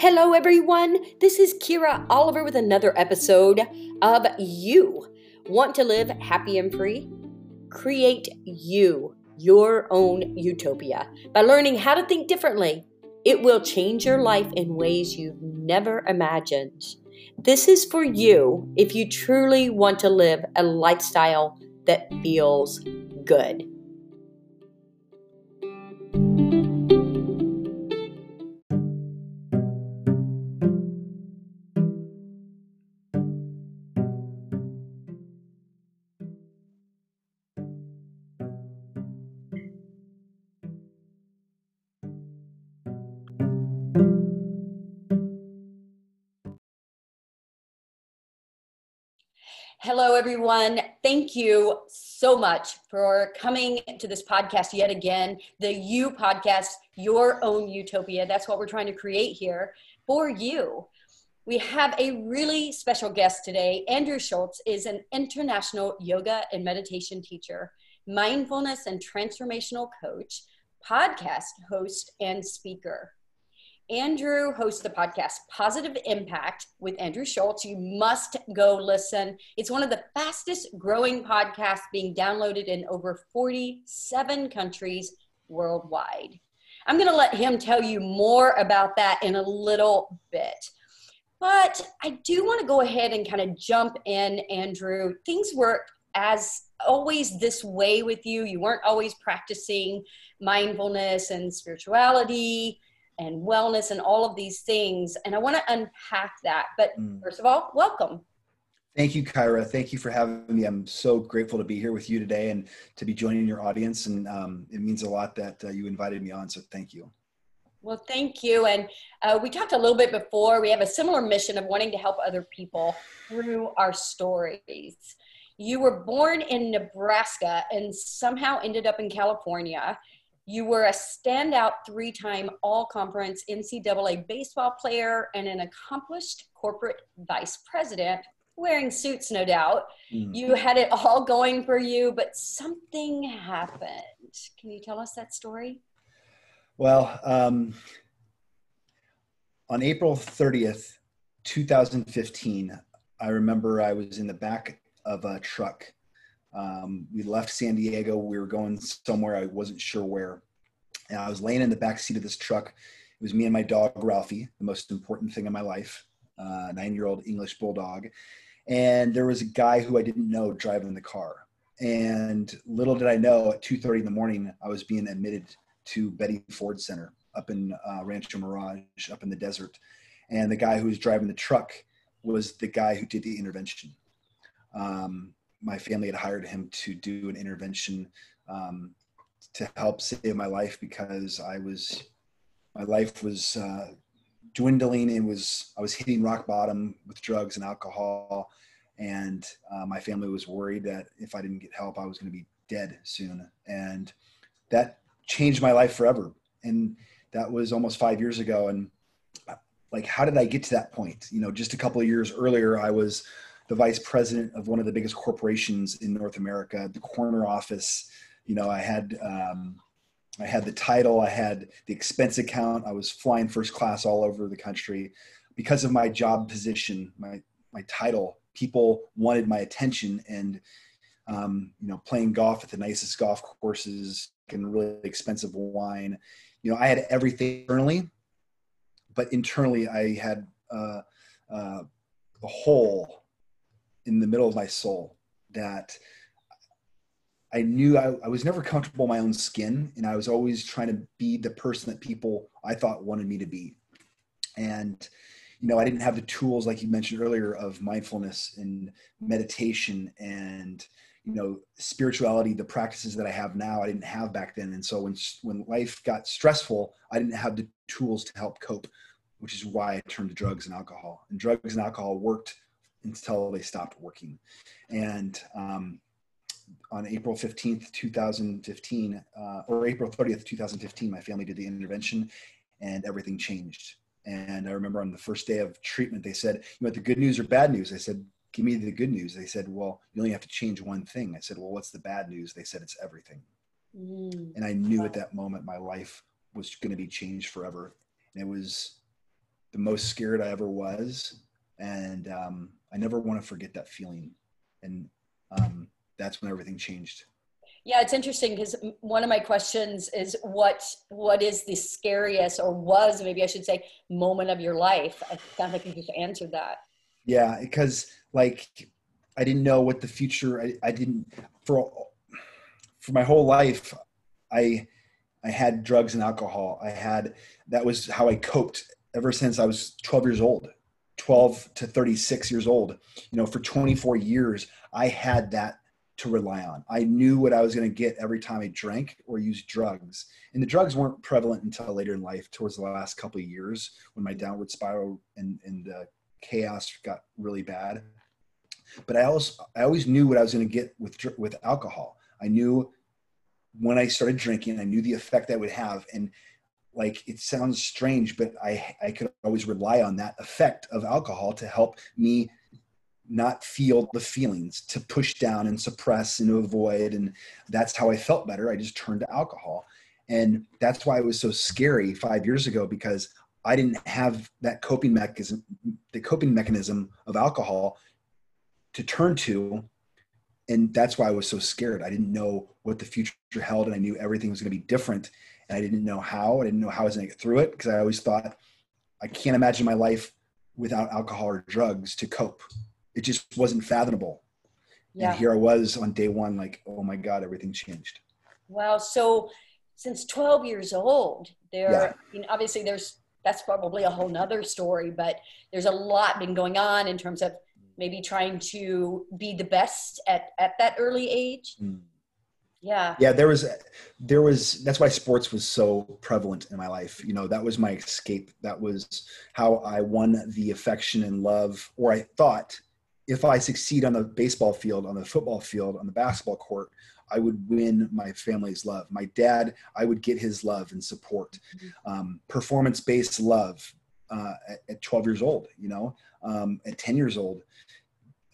Hello, everyone. This is Kyra Oliver with another episode of You. Want to live happy and free? Create you, your own utopia, by learning how to think differently. It will change your life in ways you've never imagined. This is for you if you truly want to live a lifestyle that feels good. Everyone. Thank you so much for coming to this podcast yet again. The You podcast, your own utopia. That's what we're trying to create here for you. We have a really special guest today. Andrew Schultz is an international yoga and meditation teacher, mindfulness and transformational coach, podcast host, and speaker. Andrew hosts the podcast Positive Impact with Andrew Schultz. You must go listen. It's one of the fastest growing podcasts being downloaded in over 47 countries worldwide. I'm going to let him tell you more about that in a little bit. But I do want to go ahead and kind of jump in, Andrew. Things were as always this way with you. You weren't always practicing mindfulness and spirituality and wellness and all of these things. And I want to unpack that. But mm. first of all, welcome. Thank you, Kyra. Thank you for having me. I'm so grateful to be here with you today and to be joining your audience. And um, it means a lot that uh, you invited me on. So thank you. Well, thank you. And uh, we talked a little bit before. We have a similar mission of wanting to help other people through our stories. You were born in Nebraska and somehow ended up in California. You were a standout three time all conference NCAA baseball player and an accomplished corporate vice president, wearing suits, no doubt. Mm. You had it all going for you, but something happened. Can you tell us that story? Well, um, on April 30th, 2015, I remember I was in the back of a truck um, we left San Diego. We were going somewhere. I wasn't sure where. And I was laying in the back seat of this truck. It was me and my dog, Ralphie, the most important thing in my life, uh, nine year old English bulldog. And there was a guy who I didn't know driving the car. And little did I know at 2.30 in the morning, I was being admitted to Betty Ford Center up in uh, Rancho Mirage, up in the desert. And the guy who was driving the truck was the guy who did the intervention. Um, my family had hired him to do an intervention um, to help save my life because I was my life was uh, dwindling and was I was hitting rock bottom with drugs and alcohol, and uh, my family was worried that if I didn't get help, I was going to be dead soon, and that changed my life forever. And that was almost five years ago, and like how did I get to that point? You know, just a couple of years earlier, I was the vice president of one of the biggest corporations in North America, the corner office. You know, I had um, I had the title, I had the expense account. I was flying first class all over the country because of my job position, my my title. People wanted my attention, and um, you know, playing golf at the nicest golf courses and really expensive wine. You know, I had everything externally, but internally, I had uh, uh, a hole in the middle of my soul that I knew I, I, was never comfortable in my own skin, and I was always trying to be the person that people I thought wanted me to be. And you know, I didn't have the tools like you mentioned earlier of mindfulness and meditation and you know spirituality, the practices that I have now, I didn't have back then. And so when when life got stressful, I didn't have the tools to help cope, which is why I turned to drugs and alcohol. And drugs and alcohol worked until they stopped working. And um, on April 15th, 2015, uh, or April 30th, 2015, my family did the intervention and everything changed. And I remember on the first day of treatment, they said, You want the good news or bad news? I said, Give me the good news. They said, Well, you only have to change one thing. I said, Well, what's the bad news? They said, It's everything. Mm. And I knew at that moment my life was going to be changed forever. And it was the most scared I ever was, and um, I never want to forget that feeling. And um, that's when everything changed. Yeah, it's interesting because one of my questions is what what is the scariest or was maybe I should say moment of your life? I of think you just answered that. Yeah, because like I didn't know what the future. I, I didn't for for my whole life. I I had drugs and alcohol. I had that was how I coped ever since I was 12 years old. 12 to 36 years old. You know, for 24 years, I had that to rely on. I knew what I was going to get every time I drank or used drugs. And the drugs weren't prevalent until later in life, towards the last couple of years when my downward spiral and, and uh, chaos got really bad. But I always, I always knew what I was going to get with, with alcohol. I knew when I started drinking, I knew the effect that would have. And like it sounds strange, but I, I could always rely on that effect of alcohol to help me not feel the feelings, to push down and suppress and avoid. And that's how I felt better. I just turned to alcohol. And that's why it was so scary five years ago because I didn't have that coping mechanism, the coping mechanism of alcohol to turn to. And that's why I was so scared. I didn't know what the future held, and I knew everything was going to be different. And I didn't know how. I didn't know how I was going to get through it because I always thought I can't imagine my life without alcohol or drugs to cope it just wasn't fathomable. Yeah. And here I was on day one, like, oh my God, everything changed. Wow. So since 12 years old, there, yeah. I mean, obviously there's, that's probably a whole nother story, but there's a lot been going on in terms of maybe trying to be the best at, at that early age. Mm. Yeah. Yeah. There was, there was, that's why sports was so prevalent in my life. You know, that was my escape. That was how I won the affection and love, or I thought if I succeed on the baseball field, on the football field, on the basketball court, I would win my family's love. My dad, I would get his love and support. Mm-hmm. Um, Performance based love uh, at, at, 12 years old, you know, um, at 10 years old.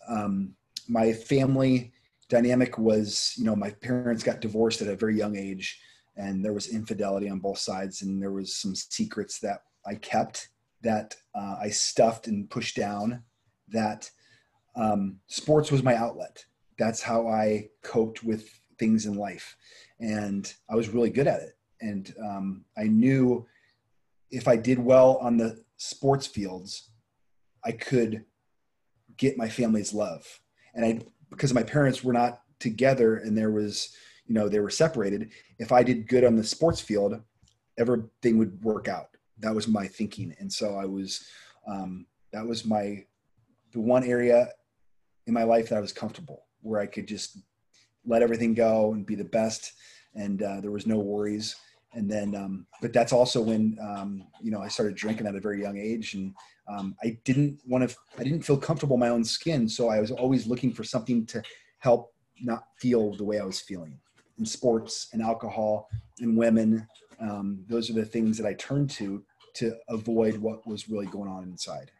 Um, my family dynamic was, you know, my parents got divorced at a very young age, and there was infidelity on both sides, and there was some secrets that I kept that uh, I stuffed and pushed down that um, sports was my outlet. That's how I coped with things in life. And I was really good at it. And um, I knew if I did well on the sports fields, I could get my family's love. And I, because my parents were not together and there was, you know, they were separated. If I did good on the sports field, everything would work out. That was my thinking. And so I was, um, that was my, the one area in my life that I was comfortable, where I could just let everything go and be the best, and uh, there was no worries. And then, um, but that's also when um, you know I started drinking at a very young age, and um, I didn't want to. I didn't feel comfortable in my own skin, so I was always looking for something to help not feel the way I was feeling. In sports and alcohol and women, um, those are the things that I turned to to avoid what was really going on inside.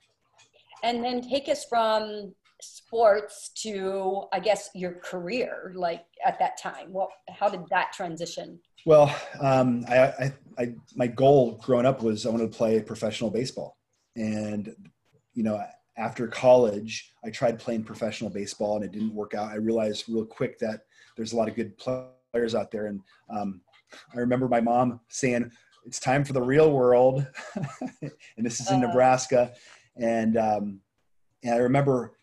And then take us from sports to i guess your career like at that time what how did that transition well um, I, I, I my goal growing up was i wanted to play professional baseball and you know after college i tried playing professional baseball and it didn't work out i realized real quick that there's a lot of good players out there and um, i remember my mom saying it's time for the real world and this is in uh, nebraska and um, and i remember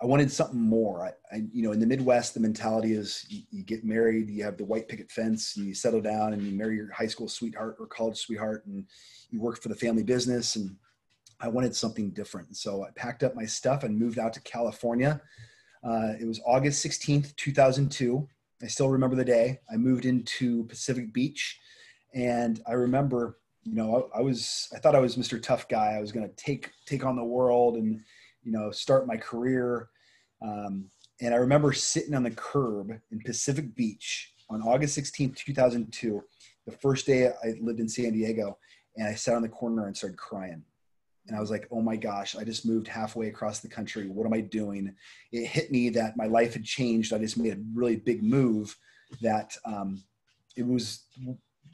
I wanted something more. I, I, you know, in the Midwest, the mentality is you, you, get married, you have the white picket fence, and you settle down, and you marry your high school sweetheart or college sweetheart, and you work for the family business. And I wanted something different, so I packed up my stuff and moved out to California. Uh, it was August sixteenth, two thousand two. I still remember the day. I moved into Pacific Beach, and I remember, you know, I, I was, I thought I was Mr. Tough Guy. I was going to take take on the world and you know, start my career. Um, and I remember sitting on the curb in Pacific Beach on August 16th, 2002, the first day I lived in San Diego, and I sat on the corner and started crying. And I was like, oh my gosh, I just moved halfway across the country. What am I doing? It hit me that my life had changed. I just made a really big move that um, it was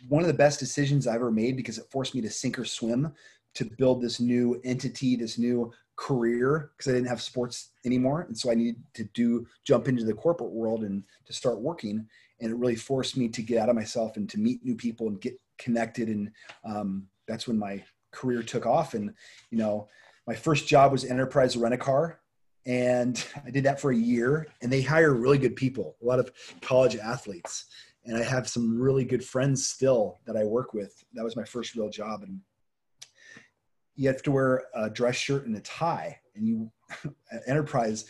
one of the best decisions I ever made because it forced me to sink or swim to build this new entity, this new career because I didn't have sports anymore, and so I needed to do jump into the corporate world and to start working. And it really forced me to get out of myself and to meet new people and get connected. And um, that's when my career took off. And you know, my first job was Enterprise Rent a Car, and I did that for a year. And they hire really good people, a lot of college athletes. And I have some really good friends still that I work with. That was my first real job, and you have to wear a dress shirt and a tie. And you, Enterprise,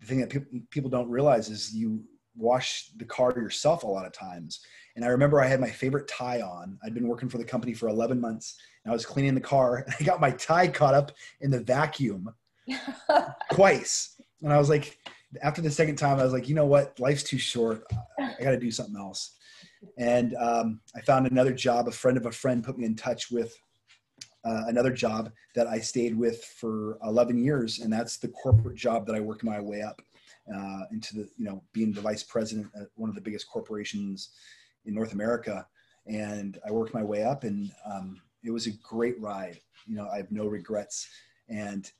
the thing that people, people don't realize is you wash the car yourself a lot of times. And I remember I had my favorite tie on. I'd been working for the company for 11 months I was cleaning the car and I got my tie caught up in the vacuum twice. And I was like, after the second time, I was like, you know what? Life's too short. I got to do something else. And um, I found another job. A friend of a friend put me in touch with uh, another job that I stayed with for 11 years, and that's the corporate job that I worked my way up uh, into the, you know, being the vice president at one of the biggest corporations in North America. And I worked my way up, and um, it was a great ride. You know, I have no regrets. And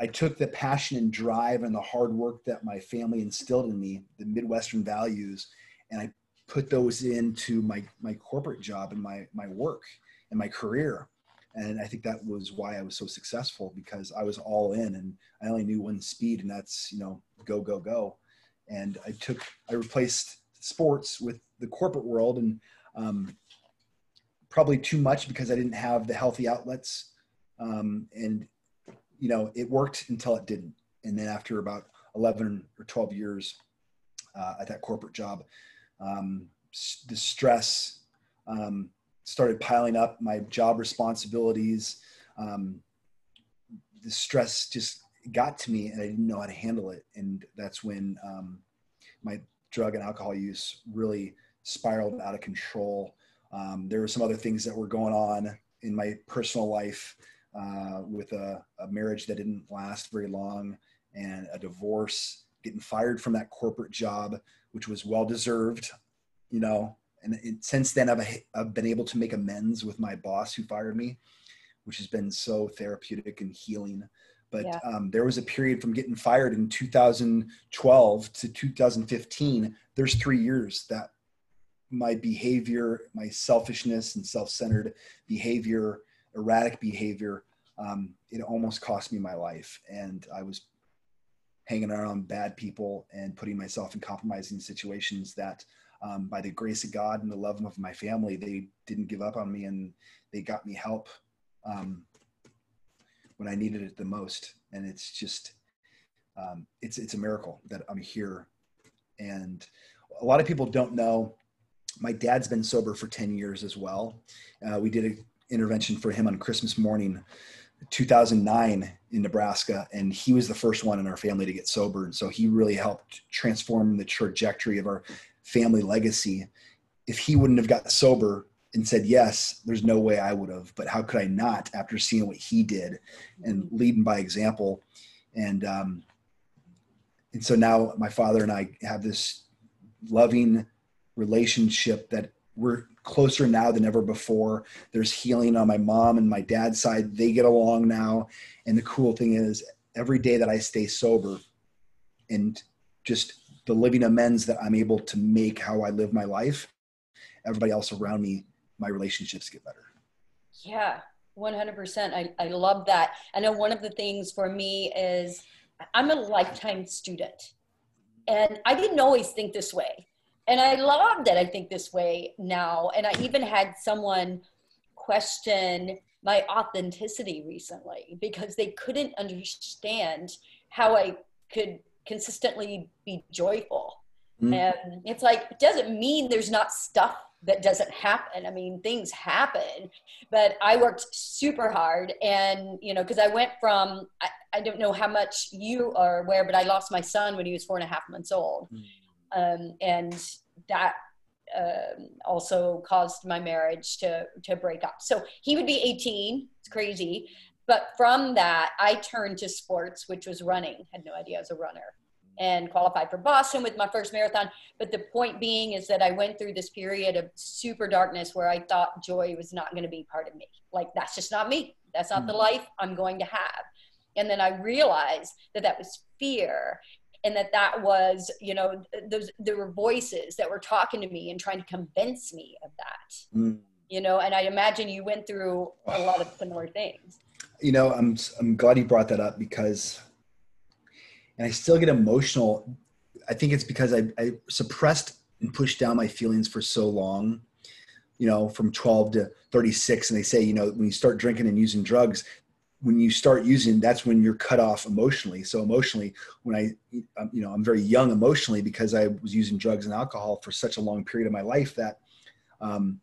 I took the passion and drive and the hard work that my family instilled in me, the Midwestern values, and I put those into my my corporate job and my my work and my career and I think that was why I was so successful because I was all in and I only knew one speed and that's you know go go go and I took I replaced sports with the corporate world and um, probably too much because I didn't have the healthy outlets. Um, and you know it worked until it didn't. And then after about 11 or 12 years uh, at that corporate job um, the stress um, started piling up my job responsibilities. Um, the stress just got to me and i didn't know how to handle it. And that's when um, my drug and alcohol use really spiraled out of control um, there were some other things that were going on in my personal life uh, with a, a marriage that didn't last very long and a divorce getting fired from that corporate job which was well deserved you know and it, since then I've, I've been able to make amends with my boss who fired me which has been so therapeutic and healing but yeah. um, there was a period from getting fired in 2012 to 2015 there's three years that my behavior my selfishness and self-centered behavior erratic behavior um, it almost cost me my life and i was hanging around bad people and putting myself in compromising situations that um, by the grace of God and the love of my family, they didn't give up on me and they got me help um, when I needed it the most. And it's just, um, it's, it's a miracle that I'm here. And a lot of people don't know my dad's been sober for 10 years as well. Uh, we did an intervention for him on Christmas morning 2009 in Nebraska, and he was the first one in our family to get sober. And so he really helped transform the trajectory of our family legacy. If he wouldn't have got sober and said yes, there's no way I would have. But how could I not after seeing what he did and leading by example? And um, and so now my father and I have this loving relationship that we're closer now than ever before. There's healing on my mom and my dad's side. They get along now. And the cool thing is, every day that I stay sober and just the living amends that I'm able to make how I live my life, everybody else around me, my relationships get better. Yeah, 100%. I, I love that. I know one of the things for me is I'm a lifetime student. And I didn't always think this way. And I love that I think this way now. And I even had someone question my authenticity recently because they couldn't understand how I could consistently be joyful. Mm-hmm. And it's like, it doesn't mean there's not stuff that doesn't happen. I mean, things happen, but I worked super hard. And, you know, because I went from, I, I, don't know how much you are aware, but I lost my son when he was four and a half months old. Mm-hmm. Um, and that um, also caused my marriage to, to break up. So he would be 18. It's crazy. But from that, I turned to sports, which was running. Had no idea I was a runner. and qualified for Boston with my first marathon. But the point being is that I went through this period of super darkness where I thought joy was not going to be part of me. Like, that's just not me. That's not the mm-hmm. life I'm going to have. And then I realized that that was fear and that that was, you know, those, there were voices that were talking to me and trying to convince me of that. Mm. You know, and I imagine you went through a lot of similar things. You know, I'm I'm glad you brought that up because and I still get emotional. I think it's because I, I suppressed and pushed down my feelings for so long, you know, from 12 to 36. And they say, you know, when you start drinking and using drugs, when you start using, that's when you're cut off emotionally. So emotionally, when I, um, you know, I'm very young emotionally because I was using drugs and alcohol for such a long period of my life that, um,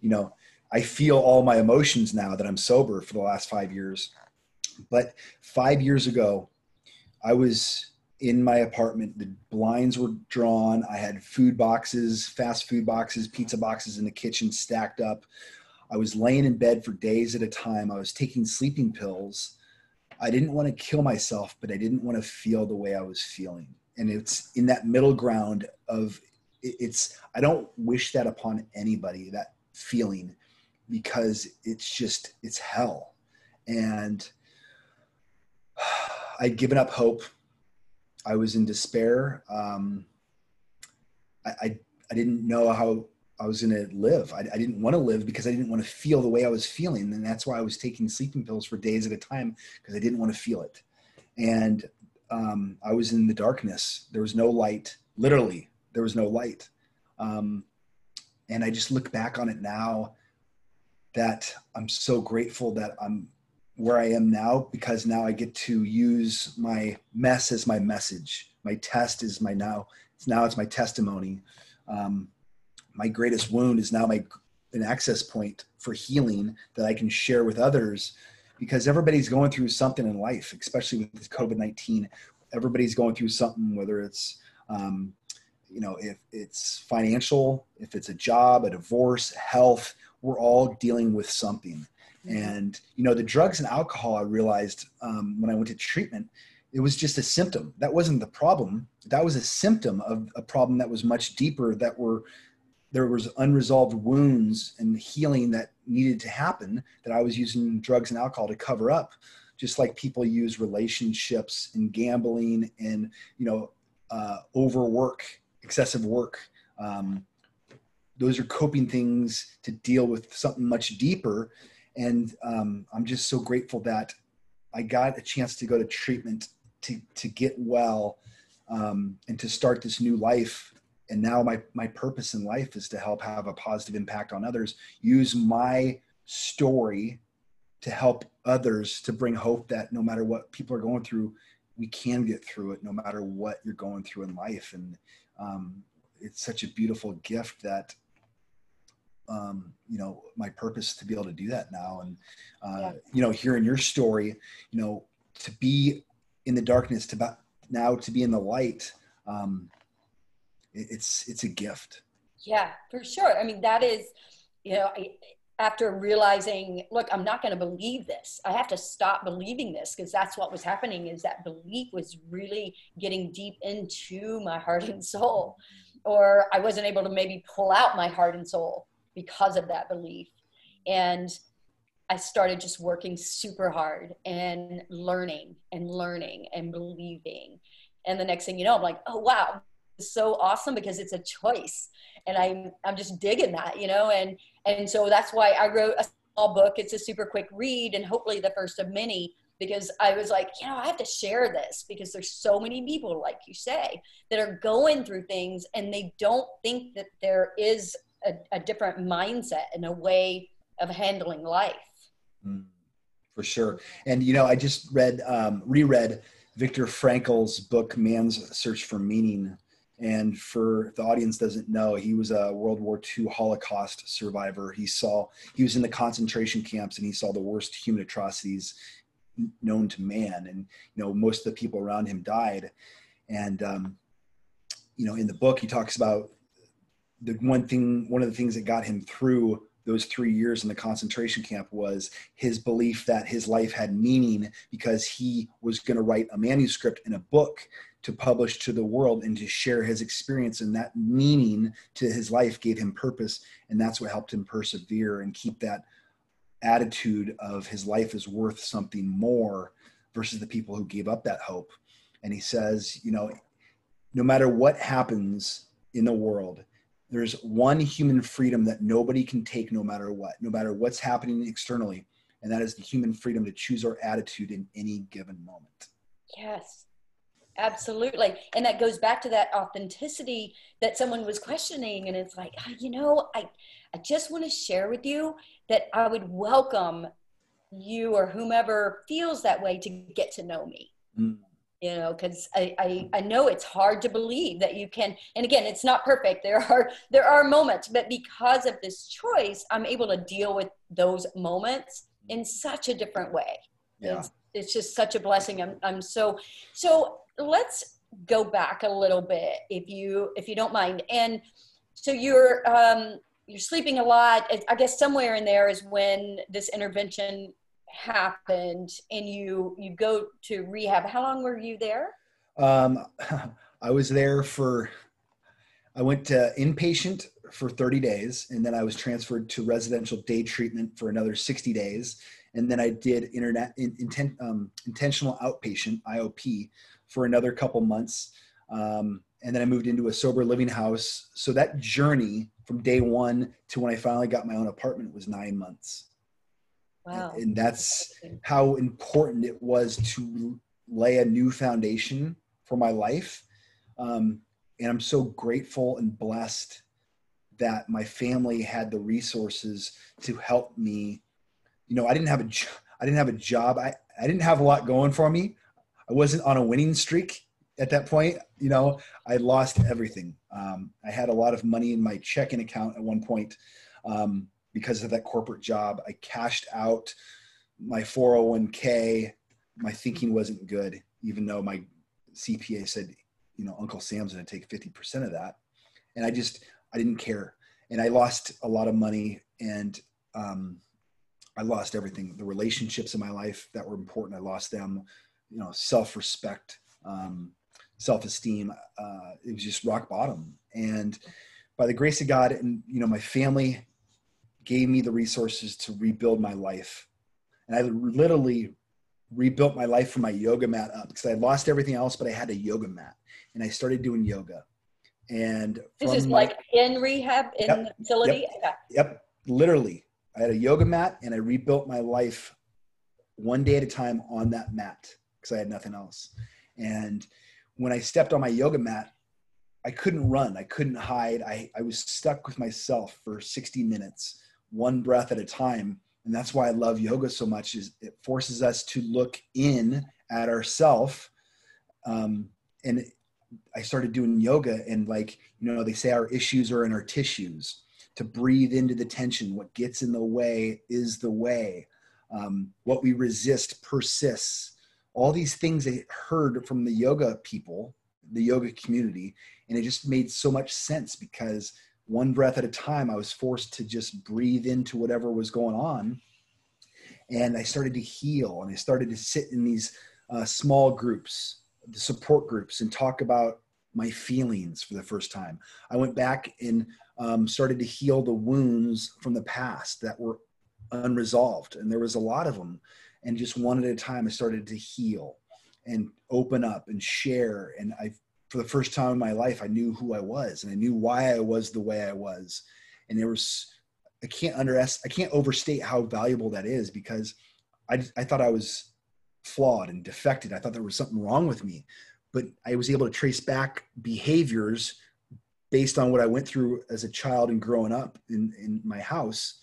you know, I feel all my emotions now that I'm sober for the last five years. But five years ago, I was in my apartment. The blinds were drawn. I had food boxes, fast food boxes, pizza boxes in the kitchen stacked up. I was laying in bed for days at a time. I was taking sleeping pills. I didn't want to kill myself, but I didn't want to feel the way I was feeling. And it's in that middle ground of it's, I don't wish that upon anybody, that feeling, because it's just, it's hell. And I'd given up hope. I was in despair. Um, I, I, I didn't know how I was going to live. I, I, didn't want to live because I didn't want to feel the way I was feeling, and that's why I was taking sleeping pills for days at a time because I didn't want to feel it. And um, I was in the darkness. There was no light. Literally, there was no light. Um, and I just look back on it now that I'm so grateful that I'm where I am now because now I get to use my mess as my message. My test is my now. It's now it's my testimony. Um, my greatest wound is now my an access point for healing that I can share with others because everybody's going through something in life, especially with COVID nineteen. Everybody's going through something, whether it's um, you know if it's financial, if it's a job, a divorce, health. We're all dealing with something Mm-hmm. And you know, the drugs and alcohol, I realized um, when I went to treatment, it was just a symptom. That wasn't the problem. That was a symptom of a problem that was much deeper. That were there was unresolved wounds and healing that needed to happen. That I was using drugs and alcohol to cover up, just like people use relationships and gambling and you know uh, overwork, excessive work. Um, those are coping things to deal with something much deeper and um, i'm just so grateful that i got a chance to go to treatment to, to get well um, and to start this new life and now my, my purpose in life is to help have a positive impact on others use my story to help others to bring hope that no matter what people are going through we can get through it no matter what you're going through in life and um, it's such a beautiful gift that um, you know my purpose to be able to do that now and uh, yeah. you know hearing your story you know to be in the darkness to now to be in the light um, it's it's a gift. Yeah for sure. I mean that is you know I, after realizing look i'm not going to believe this. I have to stop believing this because that's what was happening is that belief was really getting deep into my heart and soul. Or i wasn't able to maybe pull out my heart and soul because of that belief. And I started just working super hard and learning and learning and believing. And the next thing you know, I'm like, oh wow, so awesome because it's a choice. And I'm I'm just digging that, you know, and and so that's why I wrote a small book. It's a super quick read and hopefully the first of many because I was like, you know, I have to share this because there's so many people, like you say, that are going through things and they don't think that there is a, a different mindset and a way of handling life. Mm, for sure. And, you know, I just read, um, reread Viktor Frankl's book, Man's Search for Meaning. And for the audience doesn't know, he was a World War II Holocaust survivor. He saw, he was in the concentration camps and he saw the worst human atrocities known to man. And, you know, most of the people around him died. And, um, you know, in the book, he talks about the one thing, one of the things that got him through those three years in the concentration camp was his belief that his life had meaning because he was going to write a manuscript in a book to publish to the world and to share his experience and that meaning to his life gave him purpose and that's what helped him persevere and keep that attitude of his life is worth something more versus the people who gave up that hope. And he says you know no matter what happens in the world there's one human freedom that nobody can take no matter what no matter what's happening externally and that is the human freedom to choose our attitude in any given moment. Yes absolutely. And that goes back to that authenticity that someone was questioning and it's like oh, you know i i just want to share with you that i would welcome you or whomever feels that way to get to know me. Mm. You know because I, I i know it's hard to believe that you can and again it's not perfect. There are there are moments but because of this choice i'm able to deal with those moments in such a different way. Yeah. It's, it's just such a blessing. I'm, I'm so so let's go back a little bit if you if you don't mind. And so you're um you're sleeping a lot. I guess somewhere in there is when this intervention happened and you you go to rehab how long were you there um i was there for i went to inpatient for 30 days and then i was transferred to residential day treatment for another 60 days and then i did internet in, intent, um, intentional outpatient iop for another couple months. Um, and then I moved into a sober living house. So that journey from day one to when I finally got my own apartment was nine months. Wow. And that's how important it was to lay a new foundation for my life. Um, and I'm so grateful and blessed that my family had the resources to help me. You know, I didn't have a, I didn't have a job. I, I didn't have a lot going for me. I wasn't on a winning streak at that point. You know, I lost everything. Um, I had a lot of money in my checking account at one point um, because of that corporate job. I cashed out my 401k. My thinking wasn't good, even though my CPA said, you know, Uncle Sam's going to take 50% of that. And I just, I didn't care. And I lost a lot of money and um, I lost everything. The relationships in my life that were important, I lost them you know self-respect um, self-esteem uh, it was just rock bottom and by the grace of god and you know my family gave me the resources to rebuild my life. And i literally rebuilt my life from my yoga mat up because i had lost everything else but i had a yoga mat and i started doing yoga. And this is my, like in rehab in yep, the facility? Yep, yep. Literally i had a yoga mat and i rebuilt my life one day at a time on that mat because I had nothing else. And when I stepped on my yoga mat, I couldn't run. I couldn't hide. I, I was stuck with myself for 60 minutes, one breath at a time. And that's why I love yoga so much is it forces us to look in at ourself. Um, and I started doing yoga and like, you know, they say our issues are in our tissues to breathe into the tension. What gets in the way is the way. Um, what we resist persists all these things I heard from the yoga people, the yoga community, and it just made so much sense because one breath at a time, I was forced to just breathe into whatever was going on. And I started to heal and I started to sit in these uh, small groups, the support groups, and talk about my feelings for the first time. I went back and um, started to heal the wounds from the past that were unresolved. And there was a lot of them and just one at a time i started to heal and open up and share and i for the first time in my life i knew who i was and i knew why i was the way i was and there was i can't underestimate i can't overstate how valuable that is because i i thought i was flawed and defected i thought there was something wrong with me but i was able to trace back behaviors based on what i went through as a child and growing up in in my house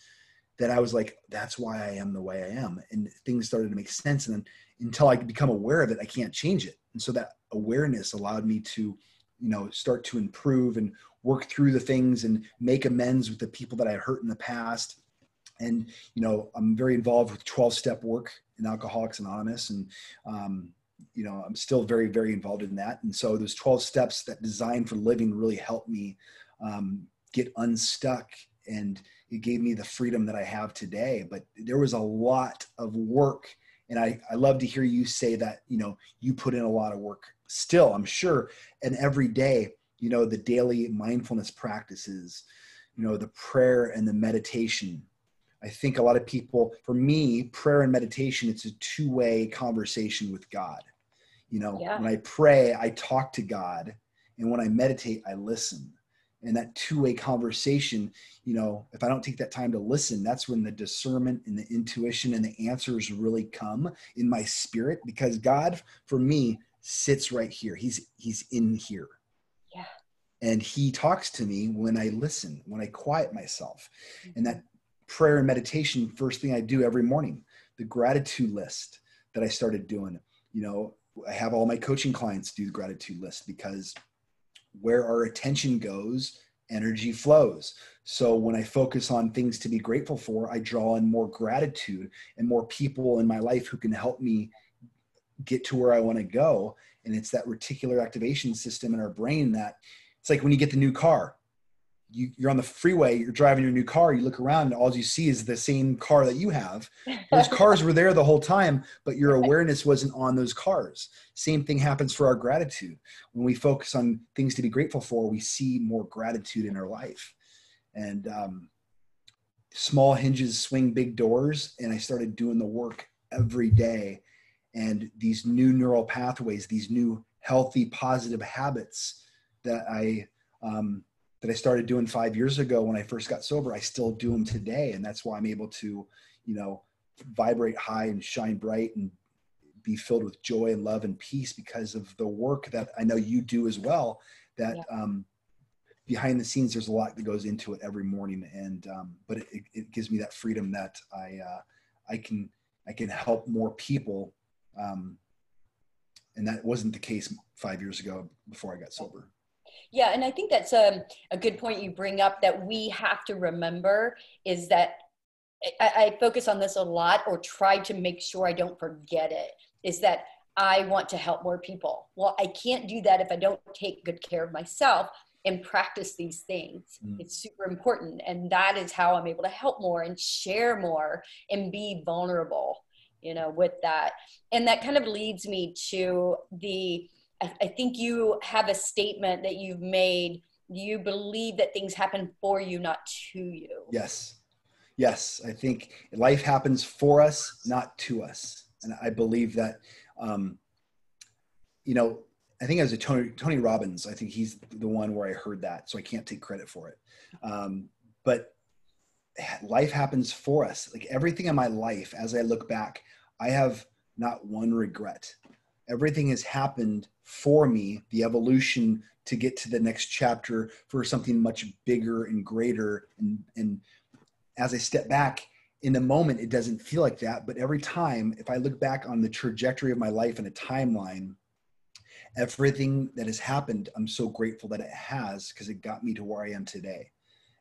that I was like, that's why I am the way I am. And things started to make sense. And then until I become aware of it, I can't change it. And so that awareness allowed me to, you know, start to improve and work through the things and make amends with the people that I hurt in the past. And, you know, I'm very involved with 12 step work in Alcoholics Anonymous. And, um, you know, I'm still very, very involved in that. And so those 12 steps that design for living really helped me um, get unstuck and it gave me the freedom that I have today. But there was a lot of work. And I, I love to hear you say that, you know, you put in a lot of work still, I'm sure. And every day, you know, the daily mindfulness practices, you know, the prayer and the meditation. I think a lot of people, for me, prayer and meditation, it's a two way conversation with God. You know, yeah. when I pray, I talk to God. And when I meditate, I listen and that two-way conversation you know if i don't take that time to listen that's when the discernment and the intuition and the answers really come in my spirit because god for me sits right here. He's he's in here. Yeah. And he talks to me when i listen when i quiet myself. Mm-hmm. and that prayer and meditation first thing i do every morning the gratitude list that i started doing. You know i have all my coaching clients do the gratitude list because where our attention goes, energy flows. So when I focus on things to be grateful for, I draw in more gratitude and more people in my life who can help me get to where I want to go. And it's that reticular activation system in our brain that it's like when you get the new car you, you're on the freeway, you're driving your new car, you look around and all you see is the same car that you have. Those cars were there the whole time, but your awareness wasn't on those cars. Same thing happens for our gratitude. When we focus on things to be grateful for, we see more gratitude in our life. And um, small hinges swing big doors. And I started doing the work every day. And these new neural pathways, these new healthy, positive habits that I, um, that I started doing five years ago when I first got sober, I still do them today. And that's why I'm able to, you know, vibrate high and shine bright and be filled with joy and love and peace because of the work that I know you do as well. That yeah. um, behind the scenes, there's a lot that goes into it every morning. And, um, but it, it, gives me that freedom that I, uh, I can, I can help more people. Um, and that wasn't the case five years ago before I got sober. Yeah, and I think that's a, um, a good point you bring up that we have to remember is that I, I focus on this a lot or try to make sure I don't forget it is that I want to help more people. Well, I can't do that if I don't take good care of myself and practice these things. Mm. It's super important. And that is how I'm able to help more and share more and be vulnerable, you know, with that. And that kind of leads me to the I, think you have a statement that you've made. You believe that things happen for you, not to you. Yes. Yes. I think life happens for us, not to us. And I believe that, um, you know, I think as a Tony, Tony Robbins, I think he's the one where I heard that. So I can't take credit for it. Um, but life happens for us. Like everything in my life, as I look back, I have not one regret everything has happened for me the evolution to get to the next chapter for something much bigger and greater. And and as i step back in the moment it doesn't feel like that. But every time if i look back on the trajectory of my life and a timeline everything that has happened i'm so grateful that it has because it got me to where i am today.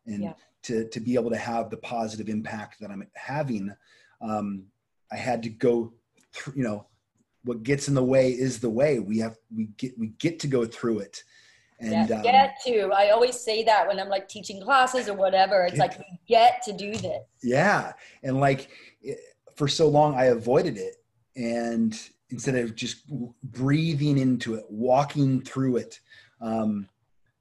And yeah. to to be able to have the positive impact that i'm having um, i had to go through you know what gets in the way is the way. We have we get we get to go through it. And yeah, get um, to. I always say that when i'm like teaching classes or whatever. It's like we get to do this. Yeah. And like for so long i avoided it. And instead of just breathing into it walking through it um,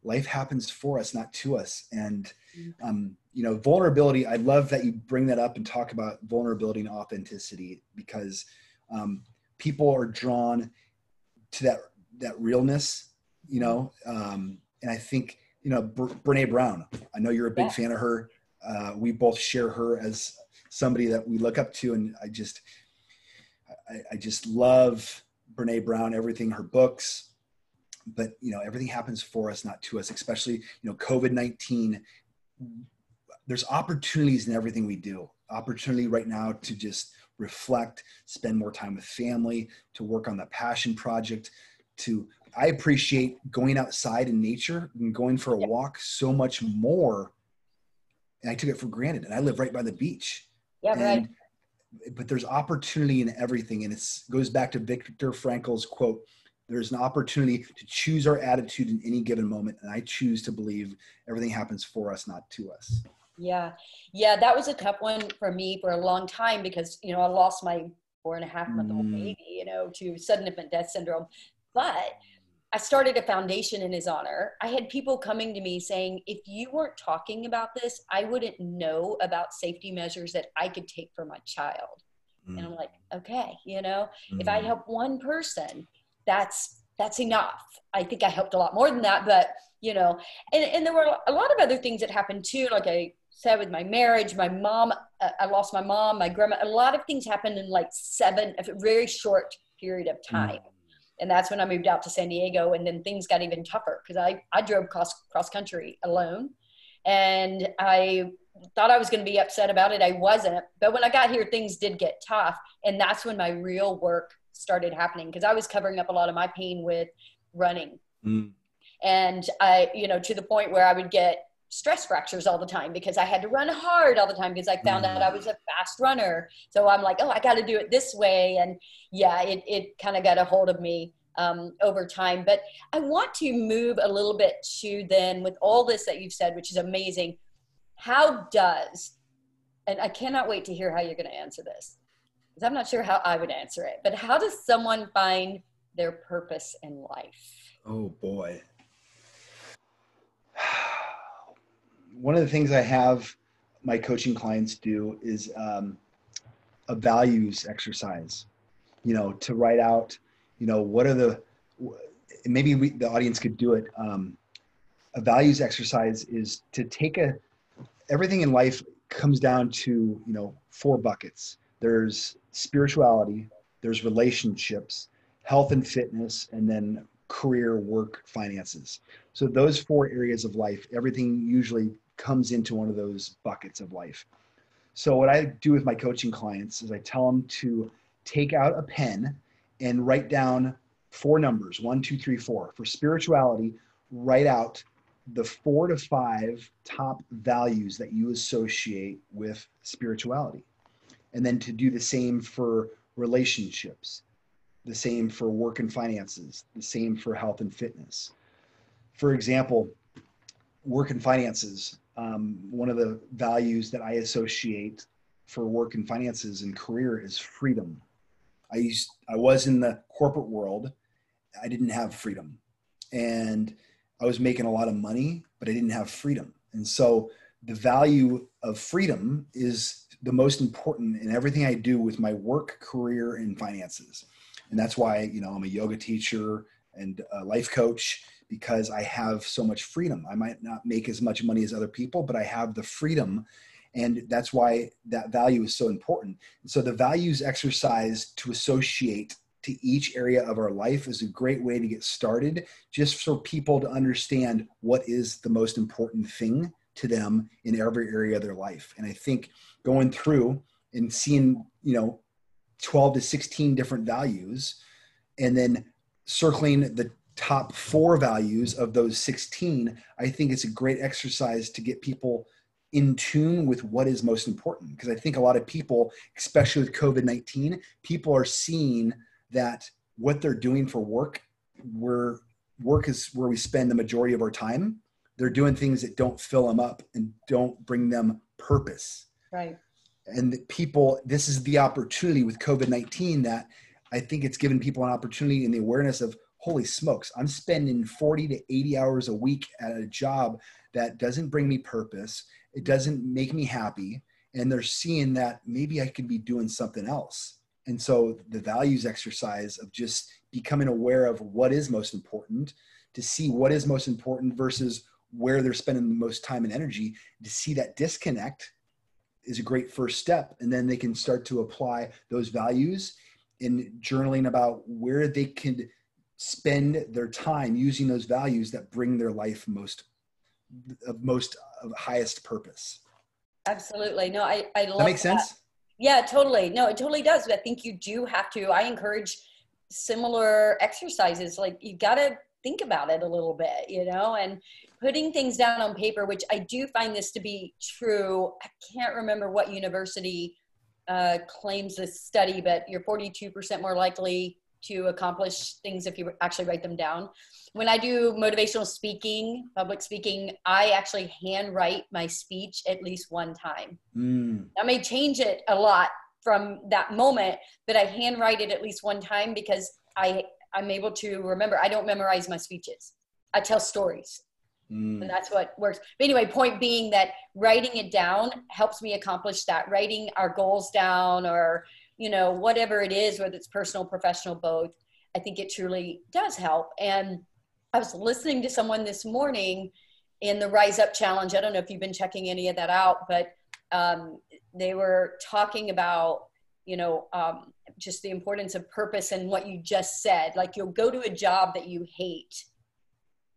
life happens for us not to us. And mm-hmm. um, you know vulnerability i love that you bring that up and talk about vulnerability and authenticity because um, people are drawn to that that realness, you know. Um, and I think you know Brene Brown. I know you're a big yeah. fan of her. Uh, we both share her as somebody that we look up to, and I just I, I just love Brene Brown. Everything her books, but you know everything happens for us, not to us. Especially you know COVID nineteen. There's opportunities in everything we do. Opportunity right now to just reflect, spend more time with family, to work on the passion project, to I appreciate going outside in nature and going for a walk so much more. And I took it for granted. And I live right by the beach. Yeah, right. But there's opportunity in everything. And it goes back to Viktor Frankl's quote there's an opportunity to choose our attitude in any given moment. And I choose to believe everything happens for us, not to us. Yeah. Yeah. That was a tough one for me for a long time because, you know, I lost my four and a half month old mm. baby, you know, to sudden infant death syndrome. But I started a foundation in his honor. I had people coming to me saying, if you weren't talking about this, I wouldn't know about safety measures that I could take for my child. Mm. And I'm like, okay, you know, mm. if I mm. help one person, that's that's enough. I think I helped a lot more than that, but you know, and, and there were a lot of other things that happened too. Like I said with my marriage, my mom, uh, I lost my mom, my grandma, a lot of things happened in like seven, a very short period of time. Mm. And that's when I moved out to San Diego. And then things got even tougher because I, I drove cross, cross country alone. And I thought I was going to be upset about it. I wasn't. But when I got here, things did get tough. And that's when my real work started happening because I was covering up a lot of my pain with running. Mm. And I, you know, to the point where I would get stress fractures all the time because I had to run hard all the time because I found mm. out I was a fast runner. So I'm like, oh, I got to do it this way. And yeah, it, it kind of got a hold of me um, over time. But I want to move a little bit to then with all this that you've said, which is amazing. How does, and I cannot wait to hear how you're going to answer this because I'm not sure how I would answer it, but how does someone find their purpose in life? Oh boy. One of the things I have my coaching clients do is um, a values exercise, you know, to write out, you know, what are the, maybe we, the audience could do it. Um, a values exercise is to take a, everything in life comes down to, you know, four buckets. There's spirituality, there's relationships, health and fitness, and then career, work, finances. So those four areas of life, everything usually comes into one of those buckets of life. So what I do with my coaching clients is I tell them to take out a pen and write down four numbers, one, two, three, four. For spirituality, write out the four to five top values that you associate with spirituality and then to do the same for relationships, the same for work and finances, the same for health and fitness. For example, work and finances, um, one of the values that I associate for work and finances and career is freedom. I used I was in the corporate world. I didn't have freedom. And I was making a lot of money, but I didn't have freedom. And so the value of freedom is the most important in everything I do with my work, career, and finances. And that's why, you know, I'm a yoga teacher and a life coach because I have so much freedom. I might not make as much money as other people, but I have the freedom. And that's why that value is so important. So the values exercise to associate to each area of our life is a great way to get started, just for people to understand what is the most important thing to them in every area of their life. And I think going through and seeing, you know, 12 to 16 different values and then circling the top four values of those 16, I think it's a great exercise to get people in tune with what is most important. Because I think a lot of people, especially with COVID 19, people are seeing that what they're doing for work, where work is where we spend the majority of our time they're doing things that don't fill them up and don't bring them purpose. Right. And people, this is the opportunity with COVID 19 that I think it's given people an opportunity in the awareness of holy smokes, I'm spending 40 to 80 hours a week at a job that doesn't bring me purpose, it doesn't make me happy. And they're seeing that maybe I could be doing something else. And so the values exercise of just becoming aware of what is most important to see what is most important versus where they're spending the most time and energy to see that disconnect is a great first step and then they can start to apply those values in journaling about where they can spend their time using those values that bring their life most of most of highest purpose absolutely no i i love that makes that. sense yeah totally no it totally does i think you do have to i encourage similar exercises like you got to think about it a little bit, you know, and putting things down on paper, which I do find this to be true. I can't remember what university uh, claims this study, but you're 42% more likely to accomplish things if you actually write them down. When I do motivational speaking, public speaking, I actually handwrite my speech at least one time. Mm. I may change it a lot from that moment, but I handwrite it at least one time because I I'm able to remember. I don't memorize my speeches. I tell stories. Mm. And that's what works. But anyway, point being that writing it down helps me accomplish that. Writing our goals down or, you know, whatever it is, whether it's personal, professional, both, I think it truly does help. And I was listening to someone this morning in the Rise Up Challenge. I don't know if you've been checking any of that out, but um, they were talking about you know um, just the importance of purpose and what you just said like you'll go to a job that you hate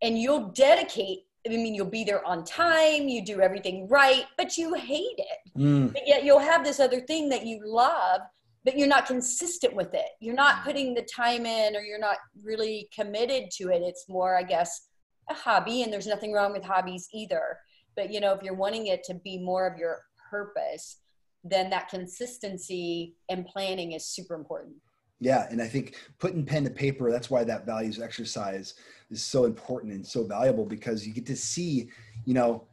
and you'll dedicate i mean you'll be there on time you do everything right but you hate it mm. but yet you'll have this other thing that you love but you're not consistent with it you're not mm. putting the time in or you're not really committed to it it's more i guess a hobby and there's nothing wrong with hobbies either but you know if you're wanting it to be more of your purpose then that consistency and planning is super important. Yeah, and I think putting pen to paper, that's why that values exercise is so important and so valuable because you get to see, you know,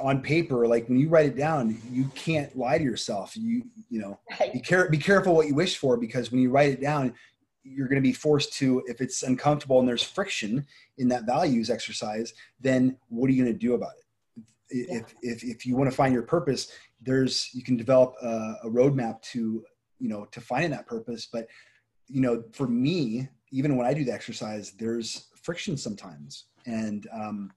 on paper, like when you write it down, you can't lie to yourself. You, you know, right. be, care- be careful what you wish for because when you write it down, you're going to be forced to, if it's uncomfortable and there's friction in that values exercise, then what are you going to do about it? Yeah. If, if, if you want to find your purpose, there's you can develop a, a roadmap to you know to finding that purpose but you know for me even when i do the exercise there's friction sometimes and um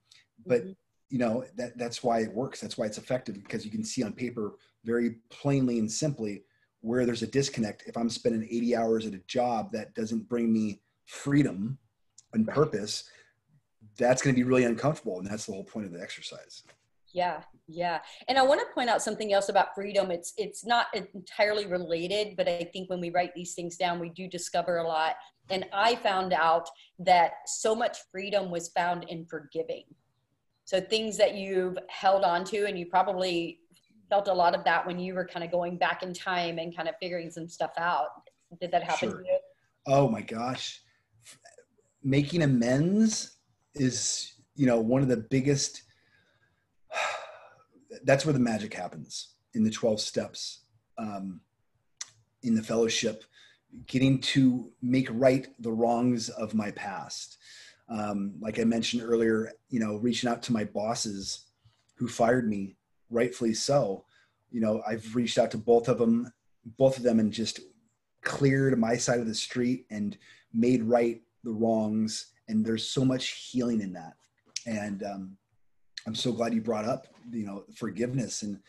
but mm-hmm. You know that that's why it works. That's why it's effective because you can see on paper very plainly and simply where there's a disconnect. If i'm spending 80 hours at a job that doesn't bring me freedom and purpose that's going to be really uncomfortable and that's the whole point of the exercise. Yeah yeah. And i want to point out something else about freedom. It's it's not entirely related but i think when we write these things down we do discover a lot. And i found out that so much freedom was found in forgiving so things that you've held on to and you probably felt a lot of that when you were kind of going back in time and kind of figuring some stuff out. Did that happen sure. to you? Oh my gosh. Making amends is you know one of the biggest that's where the magic happens in the 12 steps um, in the fellowship getting to make right the wrongs of my past um, like i mentioned earlier you know reaching out to my bosses who fired me rightfully so. You know i've reached out to both of them both of them and just cleared my side of the street and made right the wrongs. And there's so much healing in that. And um, I'm so glad you brought up, you know, forgiveness and,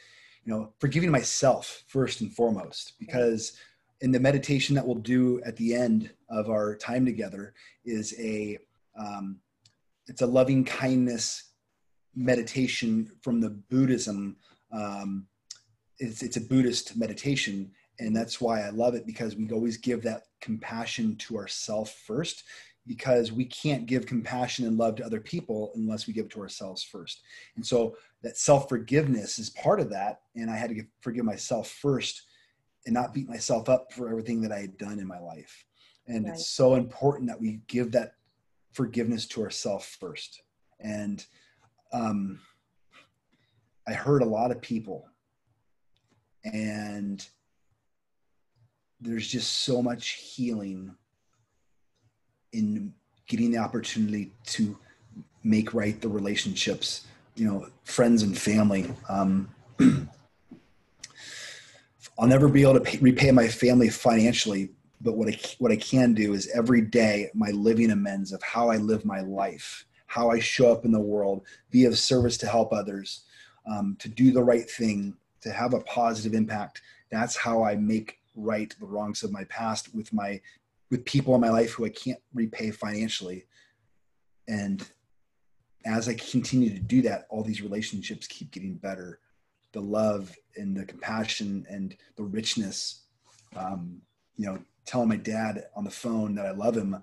you know, forgiving myself first and foremost, because in the meditation that we'll do at the end of our time together is a, um, it's a loving kindness meditation from the Buddhism. Um, it's, it's a Buddhist meditation. And that's why I love it because we always give that compassion to ourselves first because we can't give compassion and love to other people unless we give it to ourselves first. And so that self forgiveness is part of that. And I had to forgive myself first and not beat myself up for everything that I had done in my life. And right. it's so important that we give that forgiveness to ourselves first. And um, I heard a lot of people, and there's just so much healing in getting the opportunity to make right the relationships, you know, friends and family. Um, I'll never be able to pay, repay my family financially, but what I what I can do is every day my living amends of how I live my life, how I show up in the world, be of service to help others, um, to do the right thing, to have a positive impact. That's how I make right the wrongs of my past with my with people in my life who I can't repay financially. And as I continue to do that, all these relationships keep getting better. The love and the compassion and the richness. Um, you know, telling my dad on the phone that I love him.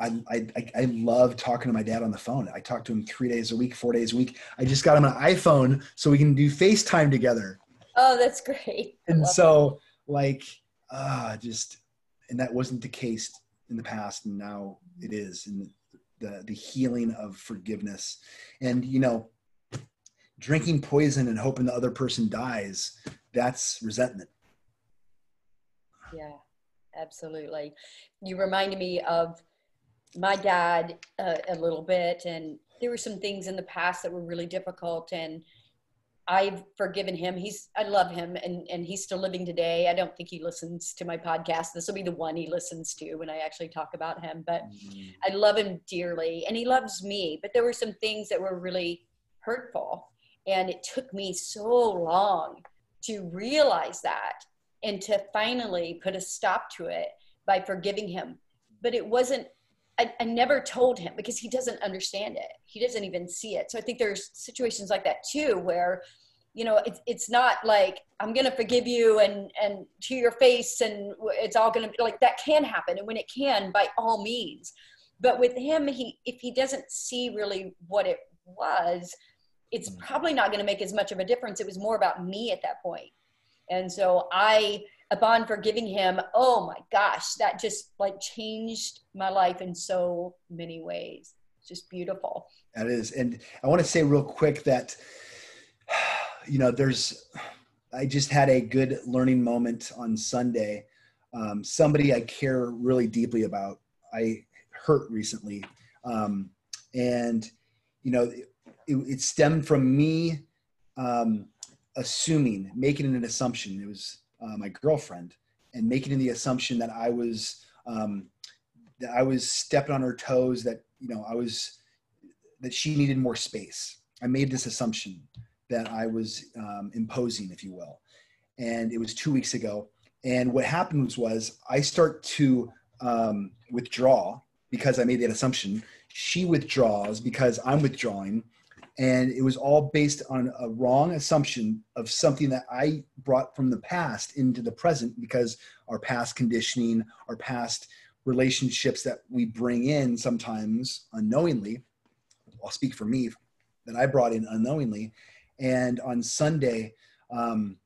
I, I, I love talking to my dad on the phone. I talk to him three days a week, four days a week. I just got him an iPhone so we can do FaceTime together. Oh, that's great. And so, that. like, uh, just and that wasn't the case in the past and now it is and the the healing of forgiveness and you know drinking poison and hoping the other person dies that's resentment yeah absolutely you reminded me of my dad uh, a little bit and there were some things in the past that were really difficult and I've forgiven him. He's I love him and and he's still living today. I don't think he listens to my podcast. This will be the one he listens to when I actually talk about him. But mm-hmm. I love him dearly and he loves me. But there were some things that were really hurtful. And it took me so long to realize that and to finally put a stop to it by forgiving him. But it wasn't I, I, never told him because he doesn't understand it. He doesn't even see it. So I think there's situations like that too, where, you know, it's, it's not like I'm going to forgive you and, and to your face and it's all going to be like that can happen. And when it can, by all means, but with him, he, if he doesn't see really what it was, it's mm. probably not going to make as much of a difference. It was more about me at that point. And so I, upon forgiving him, oh my gosh, that just like changed my life in so many ways. It's just beautiful. That is. And I want to say real quick that, you know, there's, I just had a good learning moment on Sunday. Um, somebody I care really deeply about, I hurt recently. Um, and, you know, it, it stemmed from me um, assuming, making an assumption. It was uh, my girlfriend and making the assumption that I was um, that I was stepping on her toes, that you know I was that she needed more space. I made this assumption that I was um, imposing, if you will, and it was two weeks ago. And what happened was, was I start to um, withdraw because I made that assumption. She withdraws because I'm withdrawing and it was all based on a wrong assumption of something that I brought from the past into the present because our past conditioning, our past relationships that we bring in sometimes unknowingly. I'll speak for me that I brought in unknowingly. And on Sunday, um,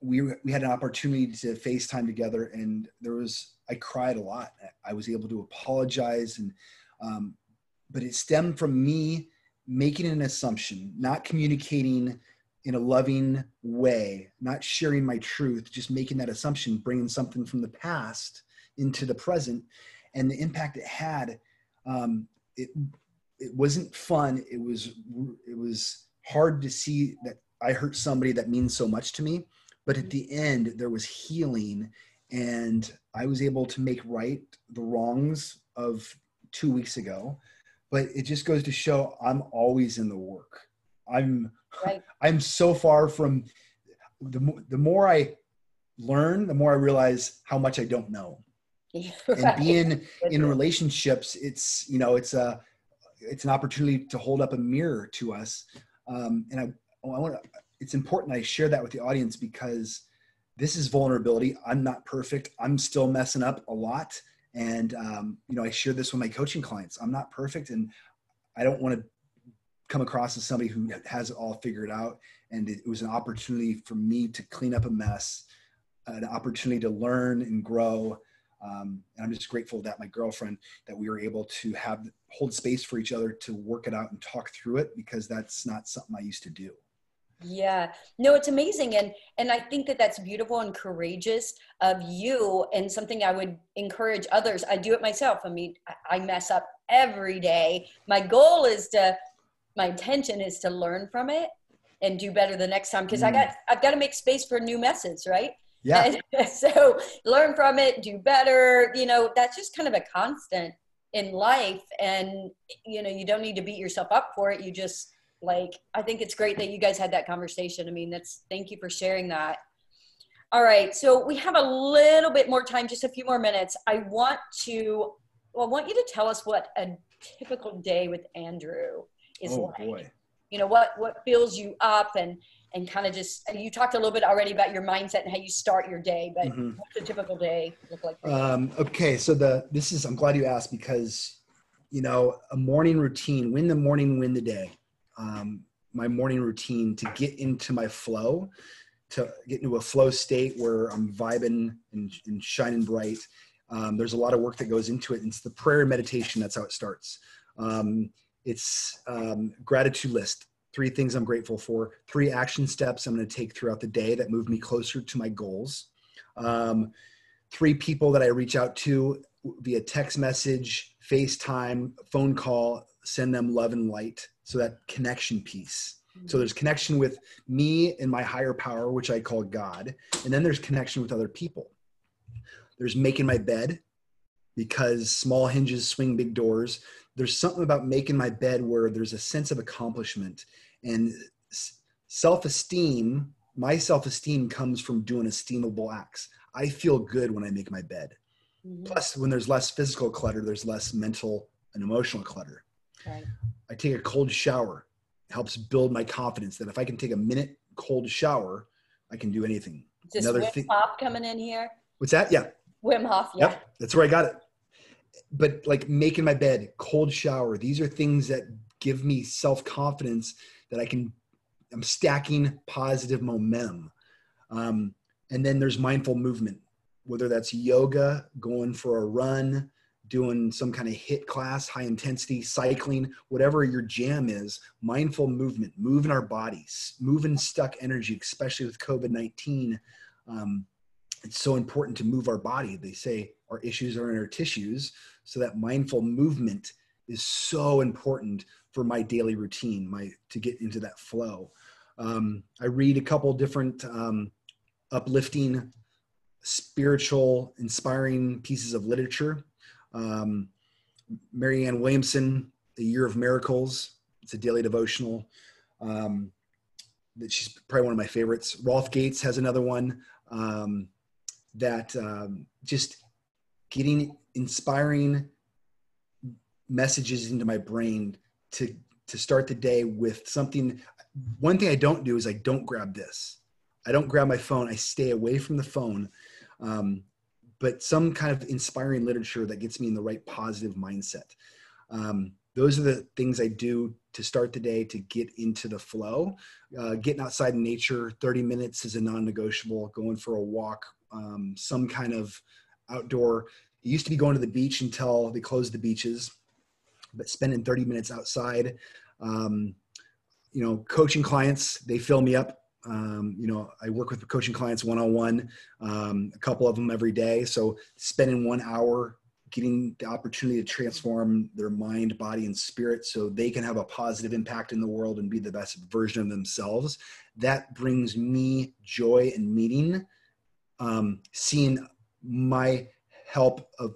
we we had an opportunity to FaceTime together, and there was I cried a lot. I was able to apologize, and um, but it stemmed from me making an assumption, not communicating in a loving way, not sharing my truth, just making that assumption, bringing something from the past into the present, and the impact it had. Um, it it wasn't fun. It was it was hard to see that I hurt somebody that means so much to me. But at the end, there was healing, and I was able to make right the wrongs of two weeks ago but it just goes to show I'm always in the work. I'm right. I'm so far from the the more I learn, the more I realize how much I don't know. right. And being in relationships, it's you know it's a it's an opportunity to hold up a mirror to us, um, and I, I want to. It's important I share that with the audience because this is vulnerability. I'm not perfect. I'm still messing up a lot. And um, you know, I share this with my coaching clients. I'm not perfect, and I don't want to come across as somebody who has it all figured out. And it, was an opportunity for me to clean up a mess, an opportunity to learn and grow. Um, and I'm just grateful that my girlfriend that we were able to have hold space for each other to work it out and talk through it because that's not something I used to do yeah. No it's amazing and and i think that that's beautiful and courageous of you and something i would encourage others. I do it myself. I mean i mess up every day. My goal is to my intention is to learn from it and do better the next time because mm. i got i've got to make space for new methods right? Yeah. And so learn from it do better you know that's just kind of a constant in life and you know you don't need to beat yourself up for it. You just like i think it's great that you guys had that conversation. I mean that's thank you for sharing that. All right so we have a little bit more time just a few more minutes. I want to well i want you to tell us what a typical day with andrew is oh, like. boy. you know what what fills you up and and kind of just you talked a little bit already about your mindset and how you start your day but mm-hmm. what's a typical day look like um, okay so the this is i'm glad you asked because you know a morning routine win the morning win the day um, my morning routine to get into my flow, to get into a flow state where I'm vibing and, and shining bright. Um, there's a lot of work that goes into it. It's the prayer and meditation. That's how it starts. Um, it's um, gratitude list. Three things I'm grateful for. Three action steps I'm going to take throughout the day that move me closer to my goals. Um, three people that I reach out to via text message, FaceTime, phone call, send them love and light. So that connection piece. So there's connection with me and my higher power, which I call God. And then there's connection with other people. There's making my bed because small hinges swing big doors. There's something about making my bed where there's a sense of accomplishment and self esteem. My self esteem comes from doing esteemable acts. I feel good when I make my bed. Mm-hmm. Plus, when there's less physical clutter, there's less mental and emotional clutter. Right. I take a cold shower. It helps build my confidence that if I can take a minute cold shower, I can do anything. Is Another Wim thing. Hof coming in here? What's that? Yeah. Wim Hof. Yeah. Yep. That's where I got it. But like making my bed, cold shower, these are things that give me self confidence that I can. I'm stacking positive momentum. Um, and then there's mindful movement, whether that's yoga, going for a run, doing some kind of hit class, high intensity, cycling, whatever your jam is, mindful movement, moving our bodies, moving stuck energy, especially with COVID 19. Um, it's so important to move our body. They say our issues are in our tissues. So that mindful movement is so important for my daily routine, my to get into that flow. Um, I read a couple different um, uplifting, spiritual, inspiring pieces of literature. Um, Marianne Williamson, The Year of Miracles. It's a daily devotional. Um, that she's probably one of my favorites. Rolf Gates has another one um, that um, just getting inspiring messages into my brain to to start the day with something. One thing I don't do is I don't grab this. I don't grab my phone. I stay away from the phone. Um, but some kind of inspiring literature that gets me in the right positive mindset. Um, those are the things I do to start the day to get into the flow. Uh, getting outside in nature, 30 minutes is a non negotiable. Going for a walk, um, some kind of outdoor. It used to be going to the beach until they closed the beaches, but spending 30 minutes outside. Um, you know, coaching clients, they fill me up um, you know, I work with coaching clients one on one, um, a couple of them every day. So spending one hour getting the opportunity to transform their mind, body, and spirit so they can have a positive impact in the world and be the best version of themselves. That brings me joy and meaning. Um, seeing my help of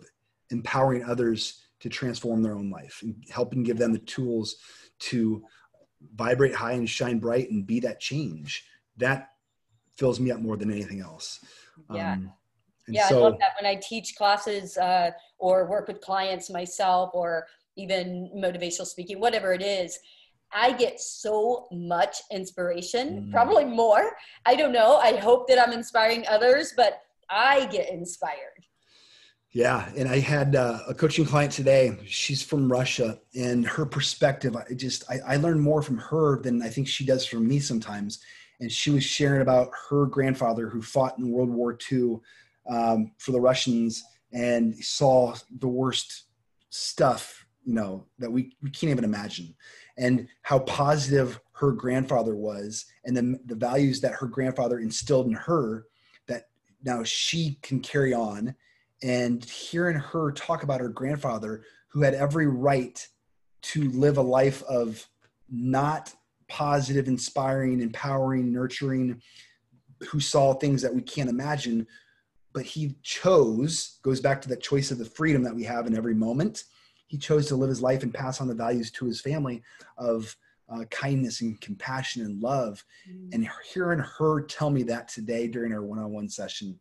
empowering others to transform their own life and helping give them the tools to vibrate high and shine bright and be that change that fills me up more than anything else. Yeah. Um, yeah, so, I love that when I teach classes uh, or work with clients myself or even motivational speaking, whatever it is. I get so much inspiration, mm. probably more. I don't know. I hope that I'm inspiring others, but I get inspired. Yeah, and I had uh, a coaching client today. She's from Russia, and her perspective, I just I, I learn more from her than I think she does from me sometimes and she was sharing about her grandfather who fought in World War II um, for the Russians and saw the worst stuff, you know, that we, we can't even imagine, and how positive her grandfather was, and the, the values that her grandfather instilled in her that now she can carry on. And hearing her talk about her grandfather, who had every right to live a life of not positive, inspiring, empowering, nurturing, who saw things that we can't imagine. But he chose, goes back to that choice of the freedom that we have in every moment. He chose to live his life and pass on the values to his family of uh, kindness and compassion and love. Mm. And hearing her tell me that today during our one on one session,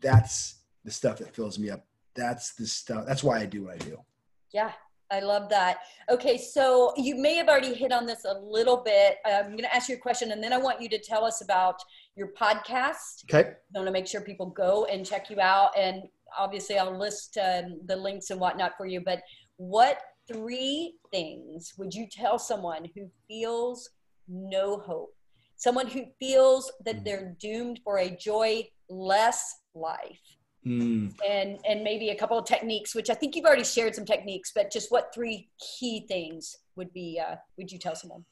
that's the stuff that fills me up. That's the stuff. That's why I do what I do. Yeah, I love that. Okay, so you may have already hit on this a little bit. I'm going to ask you a question, and then I want you to tell us about your podcast. Okay. I want to make sure people go and check you out, and obviously I'll list um, the links and whatnot for you. But what three things would you tell someone who feels no hope, someone who feels that mm. they're doomed for a joyless life? Mm. and and maybe a couple of techniques which i think you've already shared some techniques but just what three key things would be uh, would you tell someone?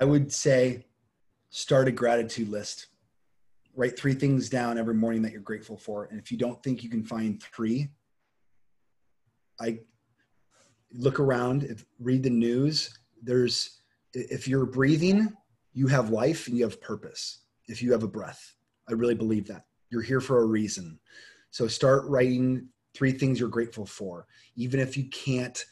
I would say start a gratitude list. Write three things down every morning that you're grateful for. And if you don't think you can find three i look around if, read the news. There's if you're breathing you have life and you have purpose if you have a breath. I really believe that you're here for a reason so start writing three things you're grateful for even if you can't